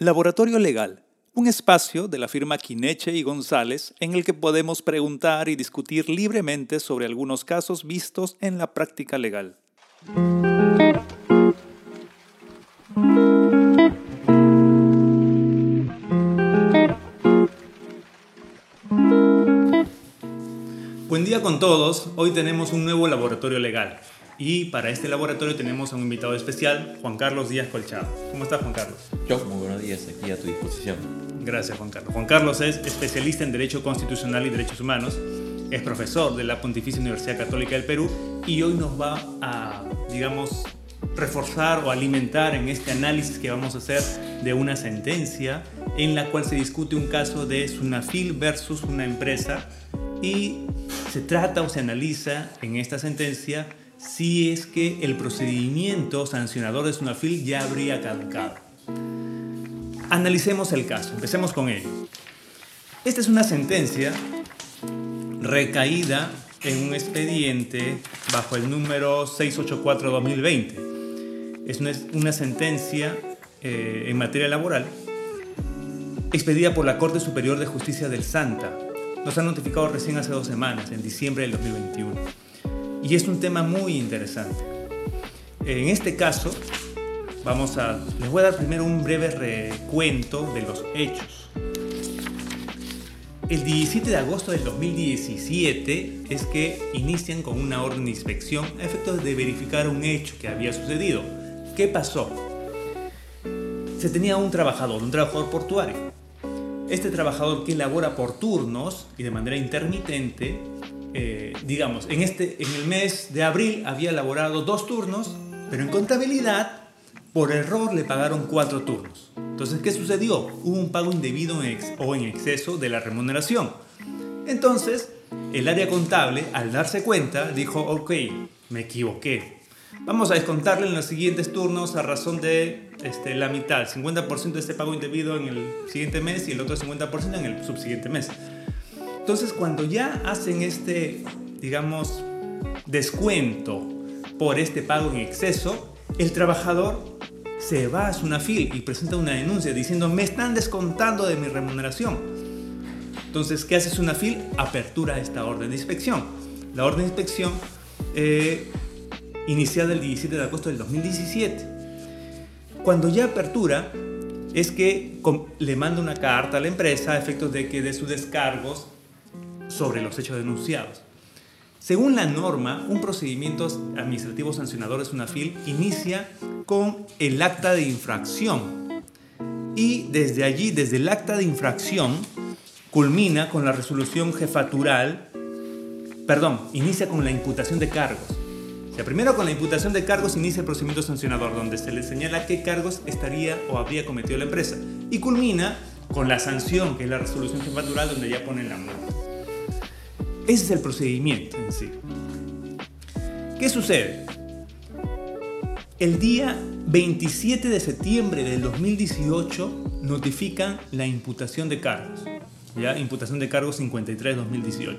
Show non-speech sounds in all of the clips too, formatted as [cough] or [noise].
Laboratorio Legal, un espacio de la firma Quineche y González en el que podemos preguntar y discutir libremente sobre algunos casos vistos en la práctica legal. Buen día con todos. Hoy tenemos un nuevo laboratorio legal. Y para este laboratorio tenemos a un invitado especial, Juan Carlos Díaz Colchado. ¿Cómo estás, Juan Carlos? Yo, muy buenos días, aquí a tu disposición. Gracias, Juan Carlos. Juan Carlos es especialista en Derecho Constitucional y Derechos Humanos, es profesor de la Pontificia Universidad Católica del Perú y hoy nos va a, digamos, reforzar o alimentar en este análisis que vamos a hacer de una sentencia en la cual se discute un caso de Sunafil versus una empresa y se trata o se analiza en esta sentencia si es que el procedimiento sancionador de Sunafil ya habría caducado. Analicemos el caso, empecemos con ello. Esta es una sentencia recaída en un expediente bajo el número 684-2020. Es una, sentencia eh, en materia laboral expedida por la Corte Superior de Justicia del Santa. Nos han notificado recién hace dos semanas, en diciembre del 2021. Y es un tema muy interesante. En este caso, vamos a, les voy a dar primero un breve recuento de los hechos. El 17 de agosto del 2017 es que inician con una orden de inspección a efectos de verificar un hecho que había sucedido. ¿Qué pasó? Se tenía un trabajador, un trabajador portuario. Este trabajador que labora por turnos y de manera intermitente eh, digamos, en, este, en el mes de abril había elaborado dos turnos, pero en contabilidad, por error, le pagaron cuatro turnos. Entonces, ¿qué sucedió? Hubo un pago indebido o en exceso de la remuneración. Entonces, el área contable, al darse cuenta, dijo, ok, me equivoqué. Vamos a descontarle en los siguientes turnos a razón de este, la mitad, 50% de este pago indebido en el siguiente mes y el otro 50% en el subsiguiente mes. Entonces, cuando ya hacen este, digamos, descuento por este pago en exceso, el trabajador se va a Sunafil y presenta una denuncia diciendo, me están descontando de mi remuneración. Entonces, ¿qué hace Sunafil? Apertura esta orden de inspección. La orden de inspección eh, iniciada el 17 de agosto del 2017. Cuando ya apertura, es que le manda una carta a la empresa a efectos de que de sus descargos sobre los hechos denunciados. Según la norma, un procedimiento administrativo sancionador de SUNAFIL inicia con el acta de infracción y desde allí, desde el acta de infracción, culmina con la resolución jefatural, perdón, inicia con la imputación de cargos. O sea, primero con la imputación de cargos inicia el procedimiento sancionador, donde se le señala qué cargos estaría o habría cometido la empresa. Y culmina con la sanción, que es la resolución jefatural, donde ya ponen la multa. Ese es el procedimiento en sí. ¿Qué sucede? El día 27 de septiembre del 2018 notifican la imputación de cargos. ¿ya? Imputación de cargos 53-2018.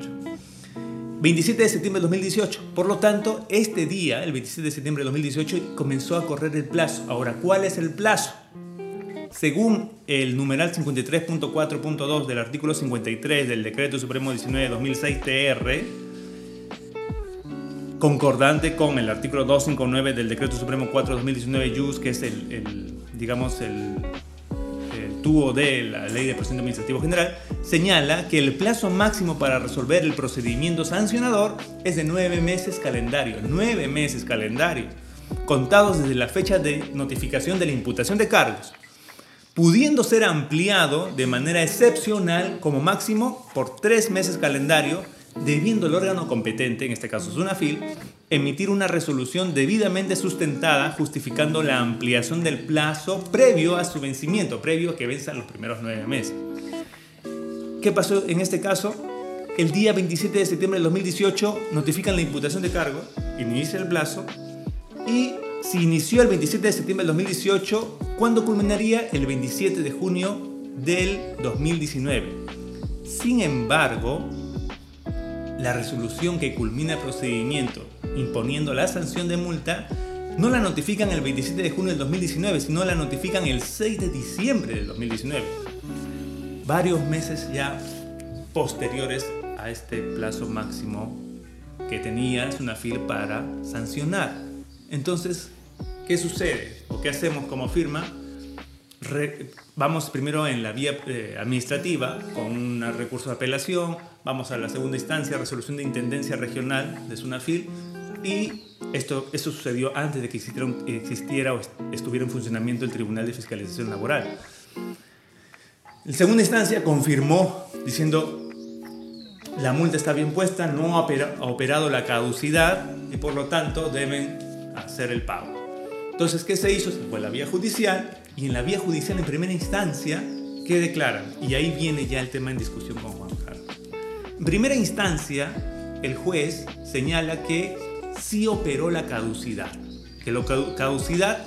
27 de septiembre de 2018. Por lo tanto, este día, el 27 de septiembre de 2018, comenzó a correr el plazo. Ahora, ¿cuál es el plazo? Según el numeral 53.4.2 del artículo 53 del Decreto Supremo 19 de 2006 TR, concordante con el artículo 259 del Decreto Supremo 4 2019 JUS, que es el, digamos, el tubo de la Ley de Procedimiento Administrativo General, señala que el plazo máximo para resolver el procedimiento sancionador es de nueve meses calendario, nueve meses calendario, contados desde la fecha de notificación de la imputación de cargos pudiendo ser ampliado de manera excepcional como máximo por tres meses calendario, debiendo el órgano competente, en este caso SUNAFIL, emitir una resolución debidamente sustentada justificando la ampliación del plazo previo a su vencimiento, previo a que venzan los primeros nueve meses. ¿Qué pasó en este caso? El día 27 de septiembre del 2018 notifican la imputación de cargo, inicia el plazo y se inició el 27 de septiembre del 2018, cuando culminaría el 27 de junio del 2019. Sin embargo, la resolución que culmina el procedimiento imponiendo la sanción de multa no la notifican el 27 de junio del 2019, sino la notifican el 6 de diciembre del 2019. Varios meses ya posteriores a este plazo máximo que tenía Sunafil para sancionar. Entonces, ¿qué sucede? ¿O qué hacemos como firma? vamos primero en la vía eh, administrativa con un recurso de apelación, vamos a la segunda instancia, resolución de intendencia regional de Sunafil y esto, esto sucedió antes de que existiera, o estuviera en funcionamiento el Tribunal de Fiscalización Laboral. En segunda instancia confirmó diciendo la multa está bien puesta, no ha operado la caducidad y por lo tanto deben hacer el pago. Entonces, ¿qué se hizo? Se fue a la vía judicial y en la vía judicial en primera instancia, ¿qué declaran? Y ahí viene ya el tema en discusión con Juan Carlos. En primera instancia, el juez señala que sí operó la caducidad, que la caducidad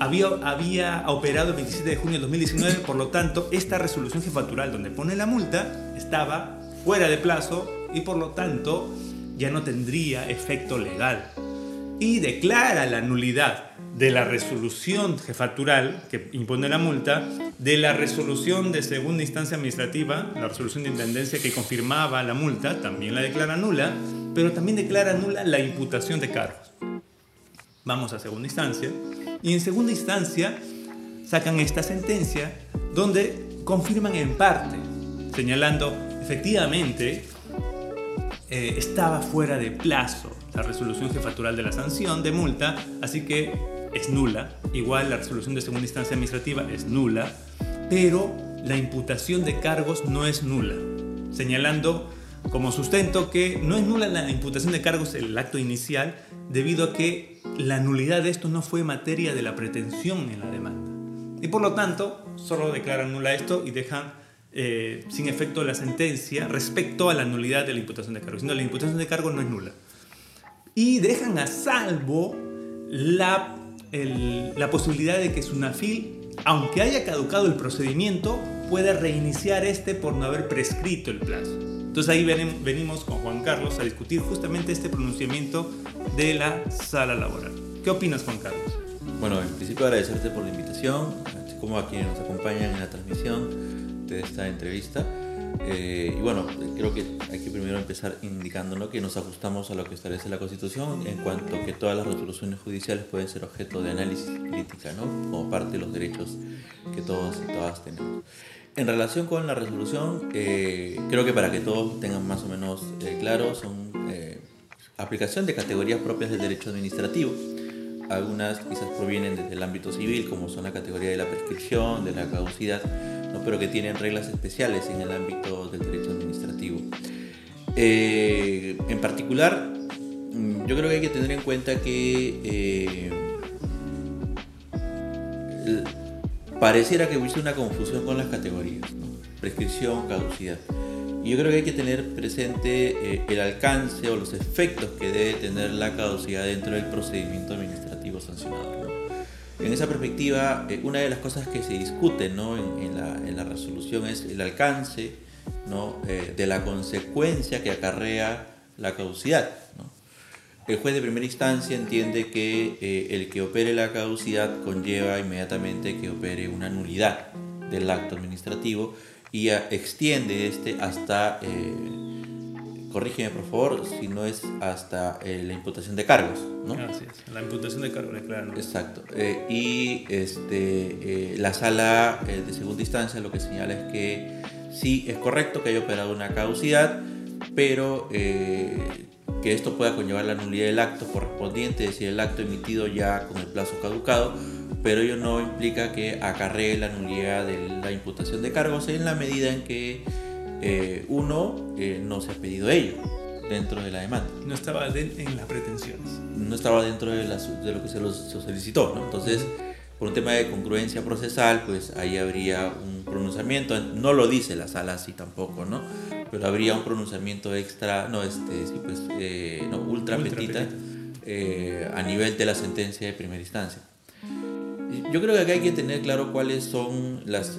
había, había operado el 27 de junio de 2019, por lo tanto, esta resolución jefatural donde pone la multa estaba fuera de plazo y por lo tanto ya no tendría efecto legal. Y declara la nulidad de la resolución jefatural que impone la multa, de la resolución de segunda instancia administrativa, la resolución de intendencia que confirmaba la multa, también la declara nula, pero también declara nula la imputación de cargos. Vamos a segunda instancia, y en segunda instancia sacan esta sentencia donde confirman en parte, señalando efectivamente eh, estaba fuera de plazo la resolución jefatural de la sanción de multa, así que es nula. Igual la resolución de segunda instancia administrativa es nula, pero la imputación de cargos no es nula, señalando como sustento que no es nula la imputación de cargos el acto inicial debido a que la nulidad de esto no fue materia de la pretensión en la demanda. Y por lo tanto, solo declaran nula esto y dejan eh, sin efecto la sentencia respecto a la nulidad de la imputación de cargos. Sino la imputación de cargos no es nula. Y dejan a salvo la, la posibilidad de que Sunafil, aunque haya caducado el procedimiento, pueda reiniciar este por no haber prescrito el plazo. Entonces ahí venimos con Juan Carlos a discutir justamente este pronunciamiento de la sala laboral. ¿Qué opinas, Juan Carlos? Bueno, en principio agradecerte por la invitación, así como a quienes nos acompañan en la transmisión de esta entrevista. Eh, y bueno, creo que hay que primero empezar indicando que nos ajustamos a lo que establece la Constitución en cuanto que todas las resoluciones judiciales pueden ser objeto de análisis crítica, ¿no? como parte de los derechos que todos y todas tenemos. En relación con la resolución, eh, creo que para que todos tengan más o menos eh, claro, son eh, aplicación de categorías propias del derecho administrativo. Algunas quizás provienen desde el ámbito civil, como son la categoría de la prescripción, de la caducidad. Pero que tienen reglas especiales en el ámbito del derecho administrativo. en particular, mm, yo creo que hay que tener en cuenta que pareciera que hubiese una confusión con las categorías, prescripción, caducidad. Y yo creo que hay que tener presente eh, el alcance o los efectos que debe tener la caducidad dentro del procedimiento administrativo sancionado. En esa perspectiva, eh, una de las cosas que se discute ¿no? en, la, en, la, resolución es el alcance ¿no? Eh, de la consecuencia que acarrea la caducidad. ¿no? El juez de primera instancia entiende que eh, el que opere la caducidad conlleva inmediatamente que opere una nulidad del acto administrativo y extiende este hasta, eh, corrígeme por favor, si no es hasta eh, la imputación de cargos. ¿no? Así es, la imputación de cargos, claro. Exacto. y este, la sala de segunda instancia lo que señala es que sí es correcto que haya operado una caducidad, pero que esto pueda conllevar la nulidad del acto correspondiente, es decir, el acto emitido ya con el plazo caducado, pero ello no implica que acarree la nulidad de la imputación de cargos en la medida en que eh, uno eh, no se ha pedido ello dentro de la demanda. No estaba en las pretensiones. No estaba dentro de, de lo que se, los, solicitó, ¿no? Entonces, por un tema de congruencia procesal, pues ahí habría un pronunciamiento, no lo dice la sala así tampoco, ¿no? Pero habría un pronunciamiento extra, no, este, sí, pues, eh, no, ultra, petita, eh, a nivel de la sentencia de primera instancia. Yo creo que acá hay que tener claro cuáles son las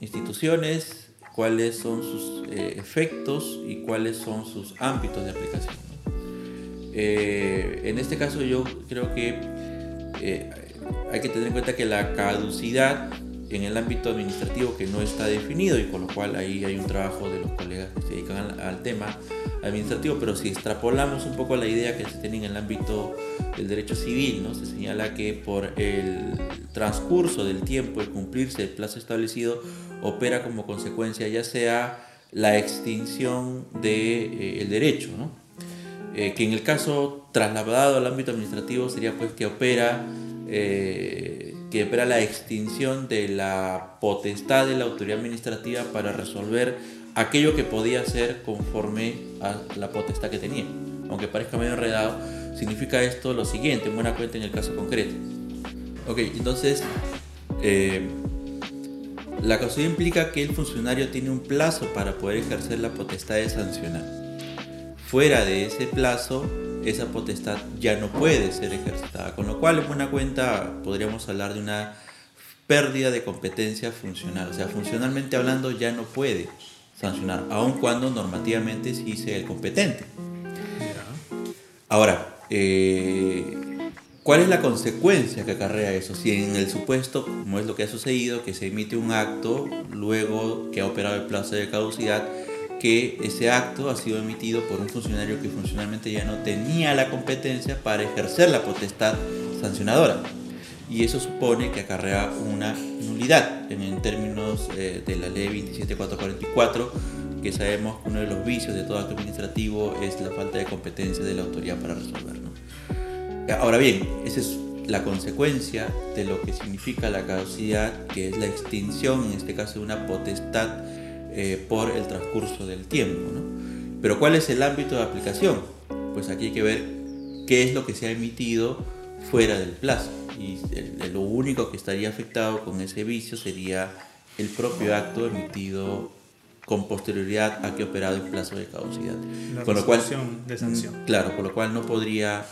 instituciones, cuáles son sus eh, efectos y cuáles son sus ámbitos de aplicación. en este caso yo creo que eh, hay que tener en cuenta que la caducidad en el ámbito administrativo que no está definido y con lo cual ahí hay un trabajo de los colegas que se dedican al, tema administrativo, pero si extrapolamos un poco la idea que se tiene en el ámbito del derecho civil, ¿no? se señala que por el transcurso del tiempo, el cumplirse el plazo establecido, opera como consecuencia ya sea la extinción del de, eh, derecho, ¿no? Eh, que en el caso trasladado al ámbito administrativo sería pues que opera eh, que opera la extinción de la potestad de la autoridad administrativa para resolver aquello que podía ser conforme a la potestad que tenía. Aunque parezca medio enredado, significa esto lo siguiente, en buena cuenta en el caso concreto. Ok, entonces, eh, la causalidad implica que el funcionario tiene un plazo para poder ejercer la potestad de sancionar. Fuera de ese plazo, esa potestad ya no puede ser ejercitada, con lo cual en buena cuenta podríamos hablar de una pérdida de competencia funcional, o sea, funcionalmente hablando ya no puede sancionar, aun cuando normativamente sí sea el competente. Ahora, eh, ¿cuál es la consecuencia que acarrea eso? Si en el supuesto, como es lo que ha sucedido, que se emite un acto luego que ha operado el plazo de caducidad, que ese acto ha sido emitido por un funcionario que funcionalmente ya no tenía la competencia para ejercer la potestad sancionadora. Y eso supone que acarrea una nulidad en, términos eh, de la ley 27444, que sabemos que uno de los vicios de todo acto administrativo es la falta de competencia de la autoridad para resolverlo. Ahora bien, esa es la consecuencia de lo que significa la caducidad, que es la extinción, en este caso, de una potestad eh, por el transcurso del tiempo. ¿no? Pero ¿cuál es el ámbito de aplicación? Pues aquí hay que ver qué es lo que se ha emitido fuera del plazo. Y lo único que estaría afectado con ese vicio sería el propio acto emitido con posterioridad a que operado en plazo de caducidad. La con lo cual, de sanción. Mm, claro, con lo cual no podría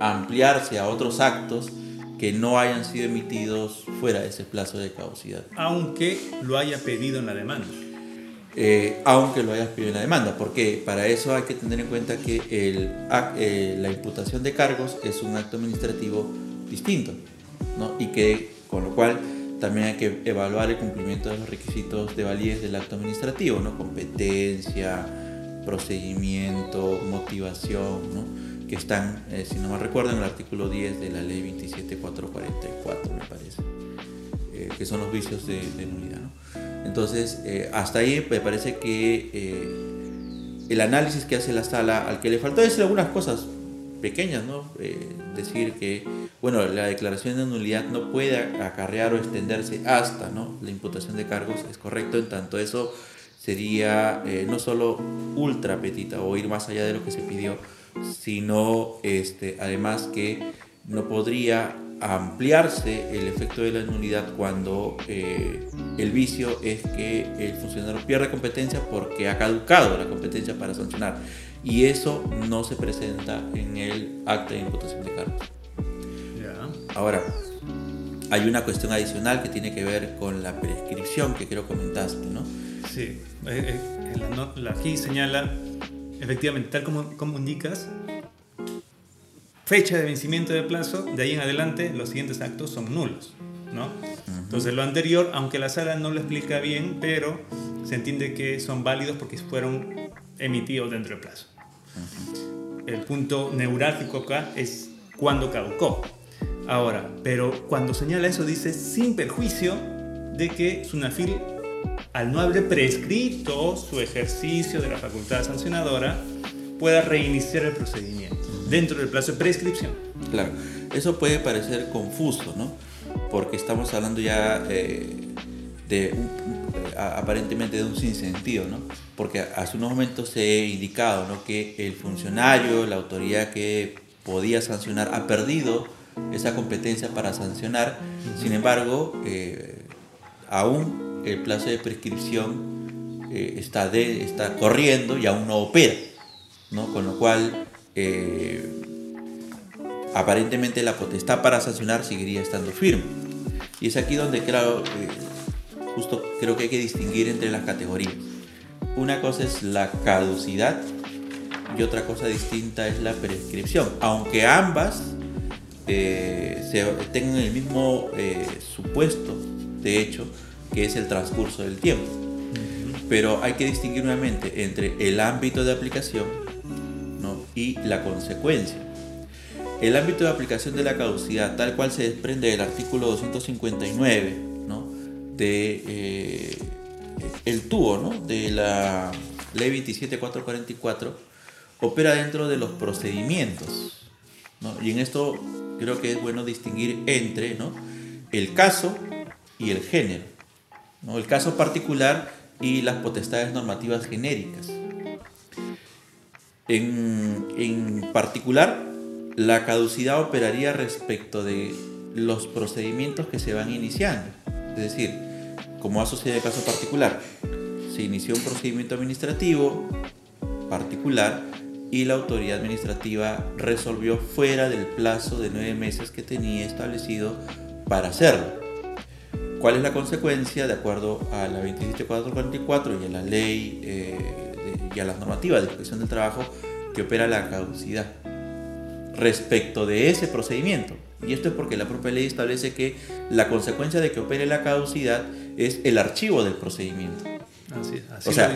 ampliarse a otros actos que no hayan sido emitidos fuera de ese plazo de caducidad. Aunque lo haya pedido en la demanda. Eh, aunque lo hayas pedido en la demanda, porque para eso hay que tener en cuenta que el, eh, la imputación de cargos es un acto administrativo distinto, ¿no? y que con lo cual también hay que evaluar el cumplimiento de los requisitos de validez del acto administrativo, ¿no? competencia, procedimiento, motivación, ¿no? que están, eh, si no me recuerdo, en el artículo 10 de la ley 27444, me parece, eh, que son los vicios de, nulidad. Entonces, eh, hasta ahí me parece que el análisis que hace la sala, al que le faltó decir algunas cosas pequeñas, ¿no? decir que, bueno, la declaración de nulidad no puede acarrear o extenderse hasta la imputación de cargos, es correcto, en tanto eso sería no solo ultra petita o ir más allá de lo que se pidió, sino este, además que no podría ampliarse el efecto de la nulidad cuando eh, el vicio es que el funcionario pierde competencia porque ha caducado la competencia para sancionar y eso no se presenta en el acta de imputación de cargos. Ahora, hay una cuestión adicional que tiene que ver con la prescripción que creo comentaste, ¿no? Sí, eh, eh, aquí señala efectivamente, tal como, como indicas, fecha de vencimiento de plazo, de ahí en adelante los siguientes actos son nulos. ¿no? Entonces lo anterior, aunque la sala no lo explica bien, pero se entiende que son válidos porque fueron emitidos dentro del plazo. El punto neurálgico acá es cuando caducó. Ahora, pero cuando señala eso dice sin perjuicio de que Sunafil al no haber prescrito su ejercicio de la facultad sancionadora, pueda reiniciar el procedimiento dentro del plazo de prescripción. Claro, eso puede parecer confuso, ¿no? Porque estamos hablando ya eh, de aparentemente de un sinsentido, ¿no? Porque hace unos momentos se ha indicado, ¿no? Que el funcionario, la autoridad que podía sancionar, ha perdido esa competencia para sancionar. Sin embargo, eh, aún el plazo de prescripción eh, está, de, está corriendo y aún no opera, ¿no? con lo cual eh, aparentemente la potestad para sancionar seguiría estando firme. Y es aquí donde, claro, eh, justo creo que hay que distinguir entre las categorías. Una cosa es la caducidad y otra cosa distinta es la prescripción, aunque ambas eh, se, tengan el mismo eh, supuesto, de hecho, que es el transcurso del tiempo. Pero hay que distinguir nuevamente entre el ámbito de aplicación y la consecuencia. El ámbito de aplicación de la caducidad, tal cual se desprende del artículo 259 ¿no? Eh, el tubo ¿no? de la ley 27444, opera dentro de los procedimientos. Y en esto creo que es bueno distinguir entre ¿no? el caso y el género. ¿no? El caso particular y las potestades normativas genéricas. En, en particular, la caducidad operaría respecto de los procedimientos que se van iniciando. Es decir, como en el caso particular, se inició un procedimiento administrativo particular y la autoridad administrativa resolvió fuera del plazo de nueve meses que tenía establecido para hacerlo. ¿Cuál es la consecuencia de acuerdo a la 27444 y a la ley eh, y a las normativas de inspección del trabajo que opera la caducidad respecto de ese procedimiento? Y esto es porque la propia ley establece que la consecuencia de que opere la caducidad es el archivo del procedimiento. Así, así o sea,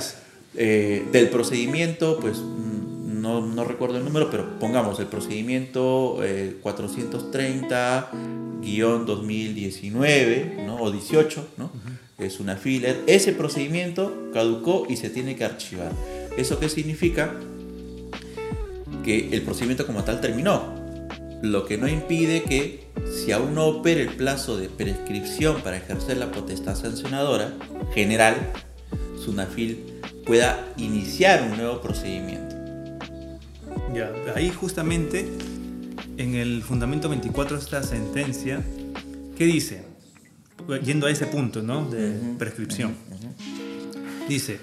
eh, del procedimiento, pues no, recuerdo el número, pero pongamos el procedimiento 430-2019 eh, ¿no? o 18, ¿no? es una filler. Ese procedimiento caducó y se tiene que archivar. ¿Eso qué significa? Que el procedimiento como tal terminó. Lo que no impide que si aún no opera el plazo de prescripción para ejercer la potestad sancionadora general, Sunafil pueda iniciar un nuevo procedimiento. Ya, ahí justamente en el fundamento 24 de esta sentencia, ¿qué dice? Yendo a ese punto, ¿no? De prescripción. Dice,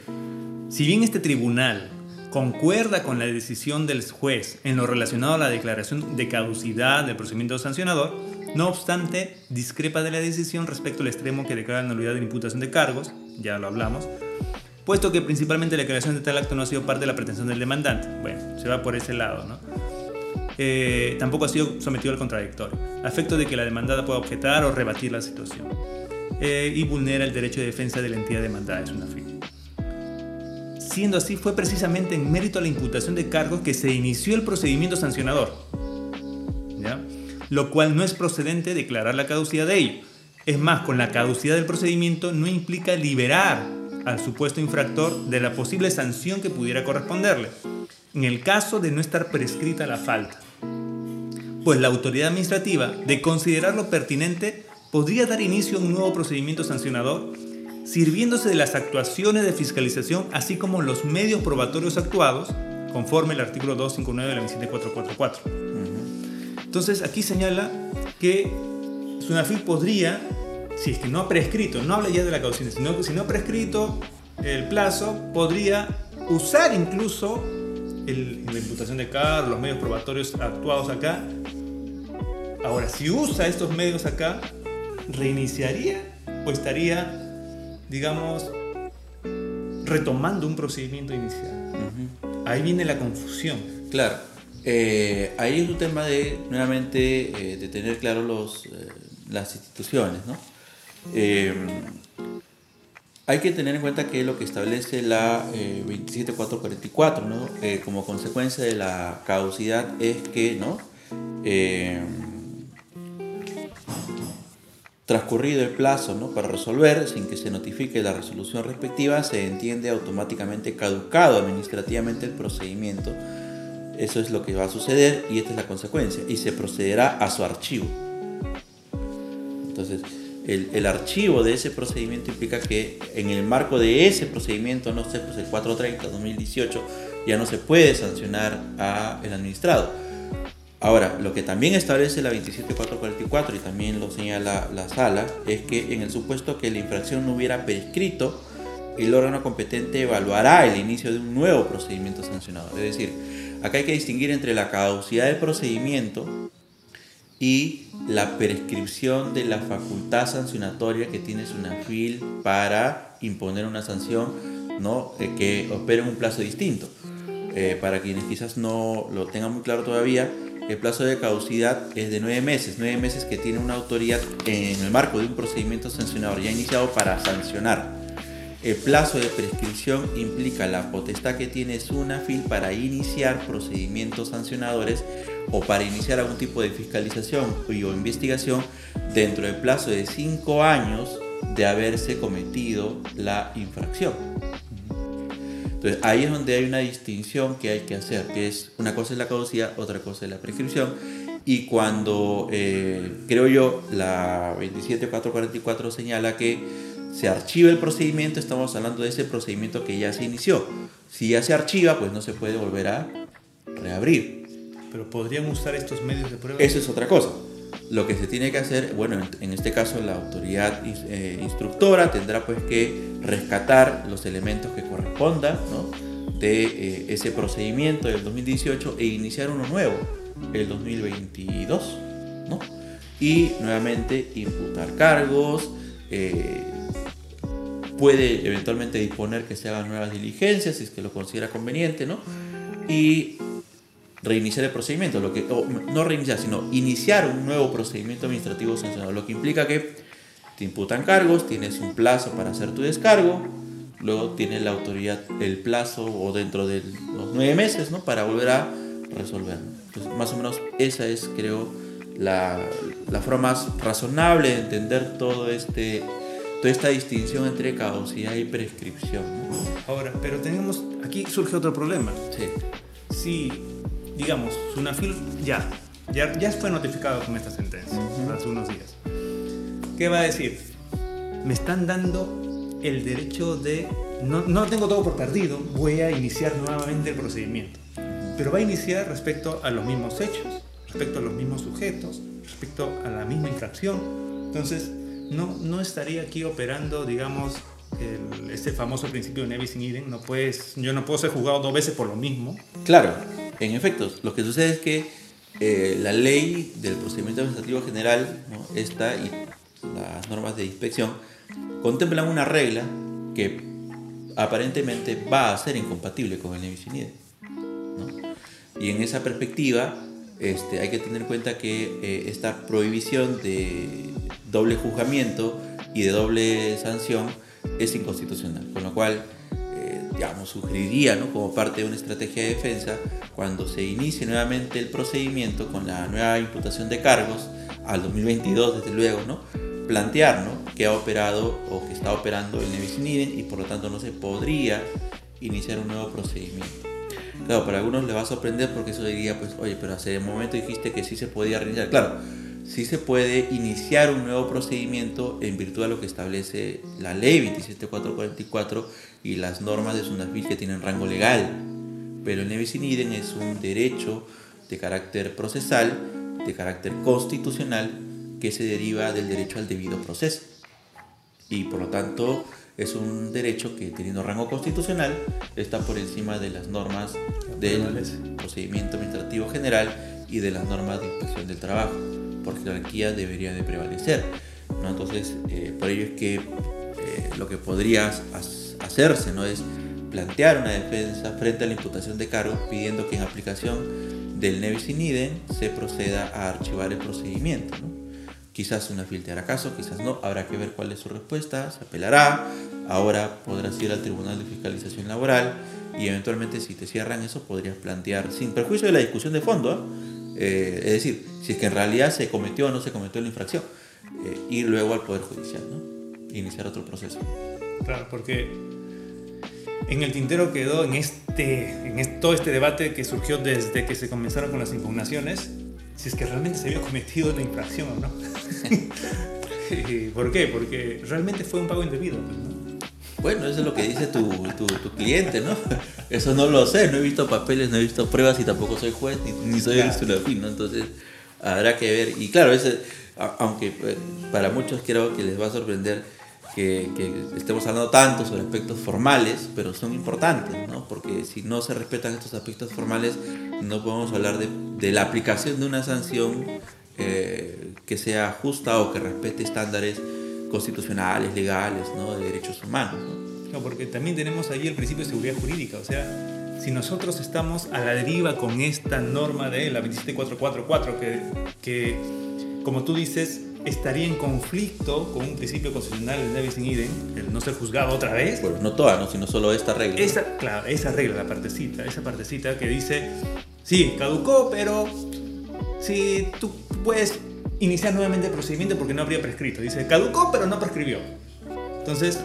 si bien este tribunal concuerda con la decisión del juez en lo relacionado a la declaración de caducidad del procedimiento sancionador, no obstante, discrepa de la decisión respecto al extremo que declara la nulidad de la imputación de cargos, ya lo hablamos, puesto que principalmente la declaración de tal acto no ha sido parte de la pretensión del demandante. Bueno, se va por ese lado, ¿no? Eh, tampoco ha sido sometido al contradictorio, a de que la demandada pueda objetar o rebatir la situación, eh, y vulnera el derecho de defensa de la entidad demandada, es una firma. Siendo así, fue precisamente en mérito a la imputación de cargos que se inició el procedimiento sancionador, ¿ya? lo cual no es procedente declarar la caducidad de ello. Es más, con la caducidad del procedimiento no implica liberar al supuesto infractor de la posible sanción que pudiera corresponderle, en el caso de no estar prescrita la falta. Pues la autoridad administrativa, de considerarlo pertinente, podría dar inicio a un nuevo procedimiento sancionador, sirviéndose de las actuaciones de fiscalización, así como los medios probatorios actuados, conforme el artículo 259 de la 27444. Entonces aquí señala que Sunafil podría si es que no ha prescrito, no habla ya de la caducidad, sino que si no ha prescrito el plazo, podría usar incluso el, la imputación de cargo, los medios probatorios actuados acá. Ahora, si usa estos medios acá, reiniciaría o estaría, digamos, retomando un procedimiento inicial. Ahí viene la confusión. Claro. Eh, ahí es un tema de, nuevamente, eh, de tener claro los, eh, las instituciones, ¿no? Hay que tener en cuenta que lo que establece la 27444 ¿no? Como consecuencia de la caducidad es que ¿no? Transcurrido el plazo ¿no? para resolver sin que se notifique la resolución respectiva se entiende automáticamente caducado administrativamente el procedimiento eso es lo que va a suceder y esta es la consecuencia y se procederá a su archivo entonces el, archivo de ese procedimiento implica que en el marco de ese procedimiento, no sé, pues el 430-2018, ya no se puede sancionar al administrado. Ahora, lo que también establece la 27444 y también lo señala la sala es que en el supuesto que la infracción no hubiera prescrito, el órgano competente evaluará el inicio de un nuevo procedimiento sancionador. Es decir, acá hay que distinguir entre la caducidad del procedimiento y la prescripción de la facultad sancionatoria que tiene SUNAFIL para imponer una sanción ¿no? Eh, que opere en un plazo distinto. Eh, para quienes quizás no lo tengan muy claro todavía, el plazo de caducidad es de nueve meses, nueve meses que tiene una autoridad en el marco de un procedimiento sancionador ya iniciado para sancionar. El plazo de prescripción implica la potestad que tiene SUNAFIL para iniciar procedimientos sancionadores o para iniciar algún tipo de fiscalización o investigación dentro del plazo de cinco años de haberse cometido la infracción. Entonces ahí es donde hay una distinción que hay que hacer, que es una cosa es la caducidad, otra cosa es la prescripción. Y cuando eh, creo yo la 27444 señala que se archiva el procedimiento, estamos hablando de ese procedimiento que ya se inició. Si ya se archiva, pues no se puede volver a reabrir. Pero podrían usar estos medios de prueba. Eso es otra cosa. Lo que se tiene que hacer, bueno, en este caso la autoridad eh, instructora tendrá pues que rescatar los elementos que correspondan de eh, ese procedimiento del 2018 e iniciar uno nuevo, el 2022, ¿no? Y nuevamente imputar cargos, eh, puede eventualmente disponer que se hagan nuevas diligencias si es que lo considera conveniente, ¿no? Y reiniciar el procedimiento, lo que, no reiniciar, sino iniciar un nuevo procedimiento administrativo sancionado, lo que implica que te imputan cargos, tienes un plazo para hacer tu descargo, luego tiene la autoridad el plazo o dentro de los nueve meses ¿no? para volver a resolver. Entonces, más o menos esa es, creo, la, la forma más razonable de entender todo este, toda esta distinción entre caducidad y prescripción. Ahora, pero tenemos, aquí surge otro problema. Sí. Si digamos, Sunafil ya, ya, ya fue notificado con esta sentencia hace unos días. ¿Qué va a decir? Me están dando el derecho de... No, no tengo todo por perdido, voy a iniciar nuevamente el procedimiento. Pero va a iniciar respecto a los mismos hechos, respecto a los mismos sujetos, respecto a la misma infracción. Entonces, no, no estaría aquí operando, digamos, el, este famoso principio de Nevis in idem. No puedes, yo no puedo ser juzgado dos veces por lo mismo. Claro, en efecto, lo que sucede es que eh, la ley del procedimiento administrativo general, esta y las normas de inspección, contemplan una regla que aparentemente va a ser incompatible con el Nevisinide. Y en esa perspectiva este, hay que tener en cuenta que eh, esta prohibición de doble juzgamiento y de doble sanción es inconstitucional, con lo cual digamos, sugeriría ¿no? como parte de una estrategia de defensa, cuando se inicie nuevamente el procedimiento con la nueva imputación de cargos, al 2022 desde luego, ¿no? plantear ¿no? que ha operado o que está operando el Nevisiniden y por lo tanto no se podría iniciar un nuevo procedimiento. Claro, para algunos le va a sorprender porque eso diría, pues, oye, pero hace un momento dijiste que sí se podía reiniciar. Claro, sí se puede iniciar un nuevo procedimiento en virtud de lo que establece la ley 27444 y las normas de SUNAFIL que tienen rango legal. Pero el nevis es un derecho de carácter procesal, de carácter constitucional, que se deriva del derecho al debido proceso. Y por lo tanto es un derecho que teniendo rango constitucional está por encima de las normas del procedimiento administrativo general y de las normas de inspección del trabajo. Por jerarquía debería de prevalecer. ¿no? Entonces, eh, por ello es que eh, lo que podrías hacer hacerse, ¿no? Es plantear una defensa frente a la imputación de cargos pidiendo que en aplicación del nevis in idem se proceda a archivar el procedimiento. Quizás una hará caso, quizás no, habrá que ver cuál es su respuesta, se apelará, ahora podrás ir al Tribunal de Fiscalización Laboral y eventualmente si te cierran eso podrías plantear, sin perjuicio de la discusión de fondo, ¿ah? eh, es decir, si es que en realidad se cometió o no se cometió la infracción, eh, ir luego al Poder Judicial, ¿no? iniciar otro proceso. Claro, porque en el tintero quedó en, este, en todo este debate que surgió desde que se comenzaron con las impugnaciones, si es que realmente se había cometido la infracción o no. [laughs] ¿Por qué? Porque realmente fue un pago indebido. Pues, bueno, eso es lo que dice tu, tu, cliente, ¿no? Eso no lo sé, no he visto papeles, no he visto pruebas y tampoco soy juez ni, soy claro. ¿no? Entonces habrá que ver. Y claro, ese, aunque eh, para muchos creo que les va a sorprender, que, estemos hablando tanto sobre aspectos formales, pero son importantes, ¿no? porque si no se respetan estos aspectos formales, no podemos hablar de, de la aplicación de una sanción eh, que sea justa o que respete estándares constitucionales, legales, ¿no? de derechos humanos. ¿no? porque también tenemos ahí el principio de seguridad jurídica, o sea, si nosotros estamos a la deriva con esta norma de la 27444, que, que como tú dices, estaría en conflicto con un principio constitucional del Nevis in idem, el no ser juzgado otra vez. Bueno, no toda, ¿no? sino solo esta regla. Esa, claro, esa regla, la partecita, esa partecita que dice, sí, caducó, pero si tú puedes iniciar nuevamente el procedimiento porque no habría prescrito. Dice, caducó, pero no prescribió. Entonces,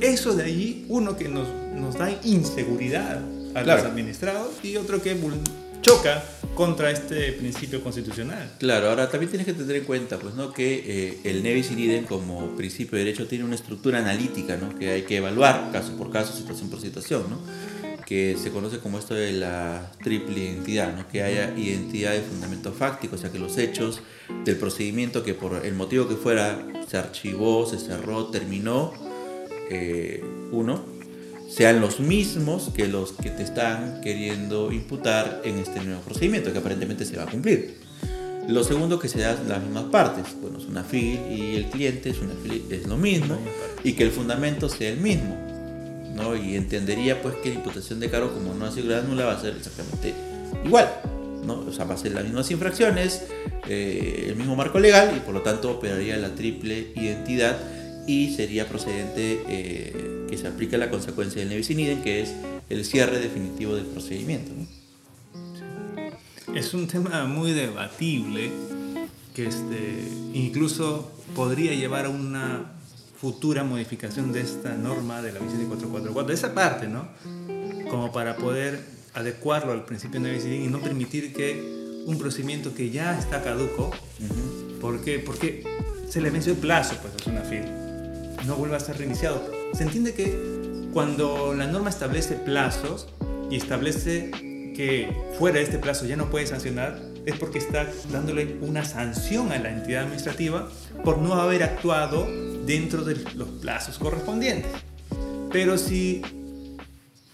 eso de allí, uno que nos, nos da inseguridad a los administrados y otro que choca contra este principio constitucional. Claro, ahora también tienes que tener en cuenta pues, ¿no? que eh, el nevis in idem como principio de derecho tiene una estructura analítica ¿no? que hay que evaluar caso por caso, situación por situación, ¿no? que se conoce como esto de la triple identidad, ¿no? que haya identidad de fundamento fáctico, o sea que los hechos del procedimiento que por el motivo que fuera se archivó, se cerró, terminó, eh, uno, sean los mismos que los que te están queriendo imputar en este nuevo procedimiento que aparentemente se va a cumplir. Lo segundo, que sean las mismas partes. Bueno, es una FIL y el cliente es, una es lo mismo y que el fundamento sea el mismo. ¿no? Y entendería pues que la imputación de cargo como no asegurada nula va a ser exactamente igual. ¿no? O sea, va a ser las mismas infracciones, eh, el mismo marco legal y por lo tanto operaría la triple identidad y sería procedente eh, que se aplique la consecuencia del nevis in que es el cierre definitivo del procedimiento. Es un tema muy debatible que este, incluso podría llevar a una futura modificación de esta norma de la 27444, de esa parte, ¿no? Como para poder adecuarlo al principio de nevis y no permitir que un procedimiento que ya está caduco, ¿por qué? Porque se le venció el plazo, pues es una firma no vuelva a ser reiniciado. Se entiende que cuando la norma establece plazos y establece que fuera de este plazo ya no puede sancionar, es porque está dándole una sanción a la entidad administrativa por no haber actuado dentro de los plazos correspondientes. Pero si,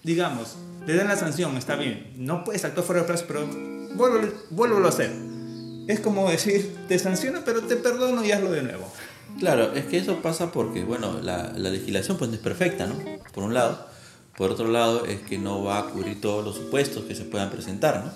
digamos, le dan la sanción, está bien, no puedes actuar fuera del plazo, pero vuelvo a hacer. Es como decir, te sanciono, pero te perdono y hazlo de nuevo. Claro, es que eso pasa porque, bueno, la, legislación pues no es perfecta, ¿no? Por un lado. Por otro lado, es que no va a cubrir todos los supuestos que se puedan presentar, ¿no?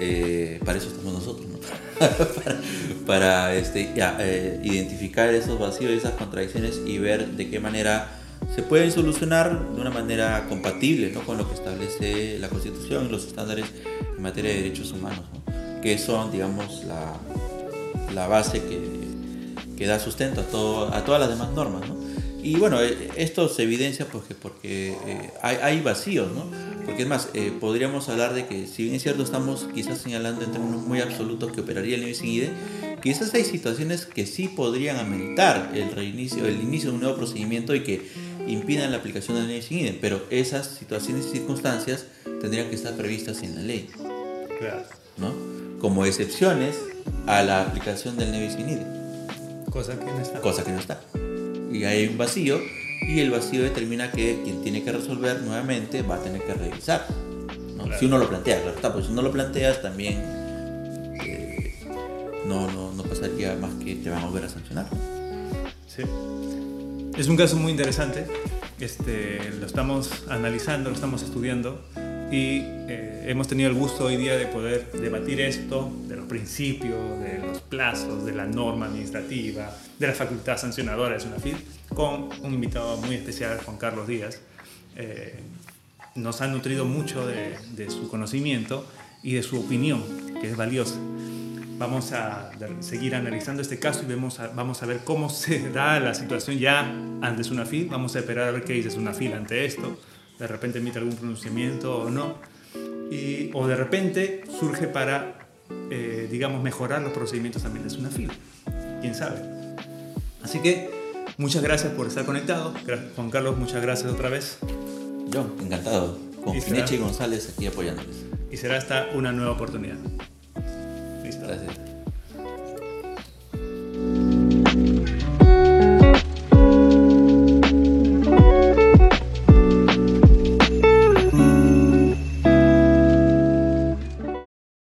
Eh, para eso estamos nosotros, ¿no? [laughs] para, este, eh, identificar esos vacíos, esas contradicciones y ver de qué manera se pueden solucionar de una manera compatible ¿no? con lo que establece la Constitución y los estándares en materia de derechos humanos, ¿no? que son, digamos, la, la base que que da sustento a, todo, a todas las demás normas. ¿no? Y bueno, eh, esto se evidencia porque, porque eh, hay, hay, vacíos, ¿no? Porque es más, eh, podríamos hablar de que, si bien es cierto, estamos quizás señalando en términos muy absolutos que operaría el nivel IDE, quizás hay situaciones que sí podrían aumentar el reinicio, el inicio de un nuevo procedimiento y que impidan la aplicación del nivel IDE, pero esas situaciones y circunstancias tendrían que estar previstas en la ley. Claro. ¿no? Como excepciones a la aplicación del Nevis IDE. Cosa que no está. Cosa que no está. Y hay un vacío y el vacío determina que quien tiene que resolver nuevamente va a tener que revisar. Si uno lo plantea, claro está, pues si no lo planteas también eh, no, no, no, pasaría más que te van a volver a sancionar. Sí. Es un caso muy interesante. Este, lo estamos analizando, lo estamos estudiando y eh, hemos tenido el gusto hoy día de poder debatir esto, de los principios, de los plazos, de la norma administrativa, de la facultad sancionadora de SUNAFID, con un invitado muy especial, Juan Carlos Díaz. Eh, nos ha nutrido mucho de, su conocimiento y de su opinión, que es valiosa. Vamos a seguir analizando este caso y vemos vamos a ver cómo se da la situación ya ante SUNAFID. Vamos a esperar a ver qué dice SUNAFID ante esto de repente emite algún pronunciamiento o no, y, o de repente surge para, eh, digamos, mejorar los procedimientos también de fila quién sabe. Así que muchas gracias por estar conectado. Juan Carlos, muchas gracias otra vez. Yo, encantado. Con Finechi y González aquí apoyándoles. Y será hasta una nueva oportunidad. Listo. Gracias.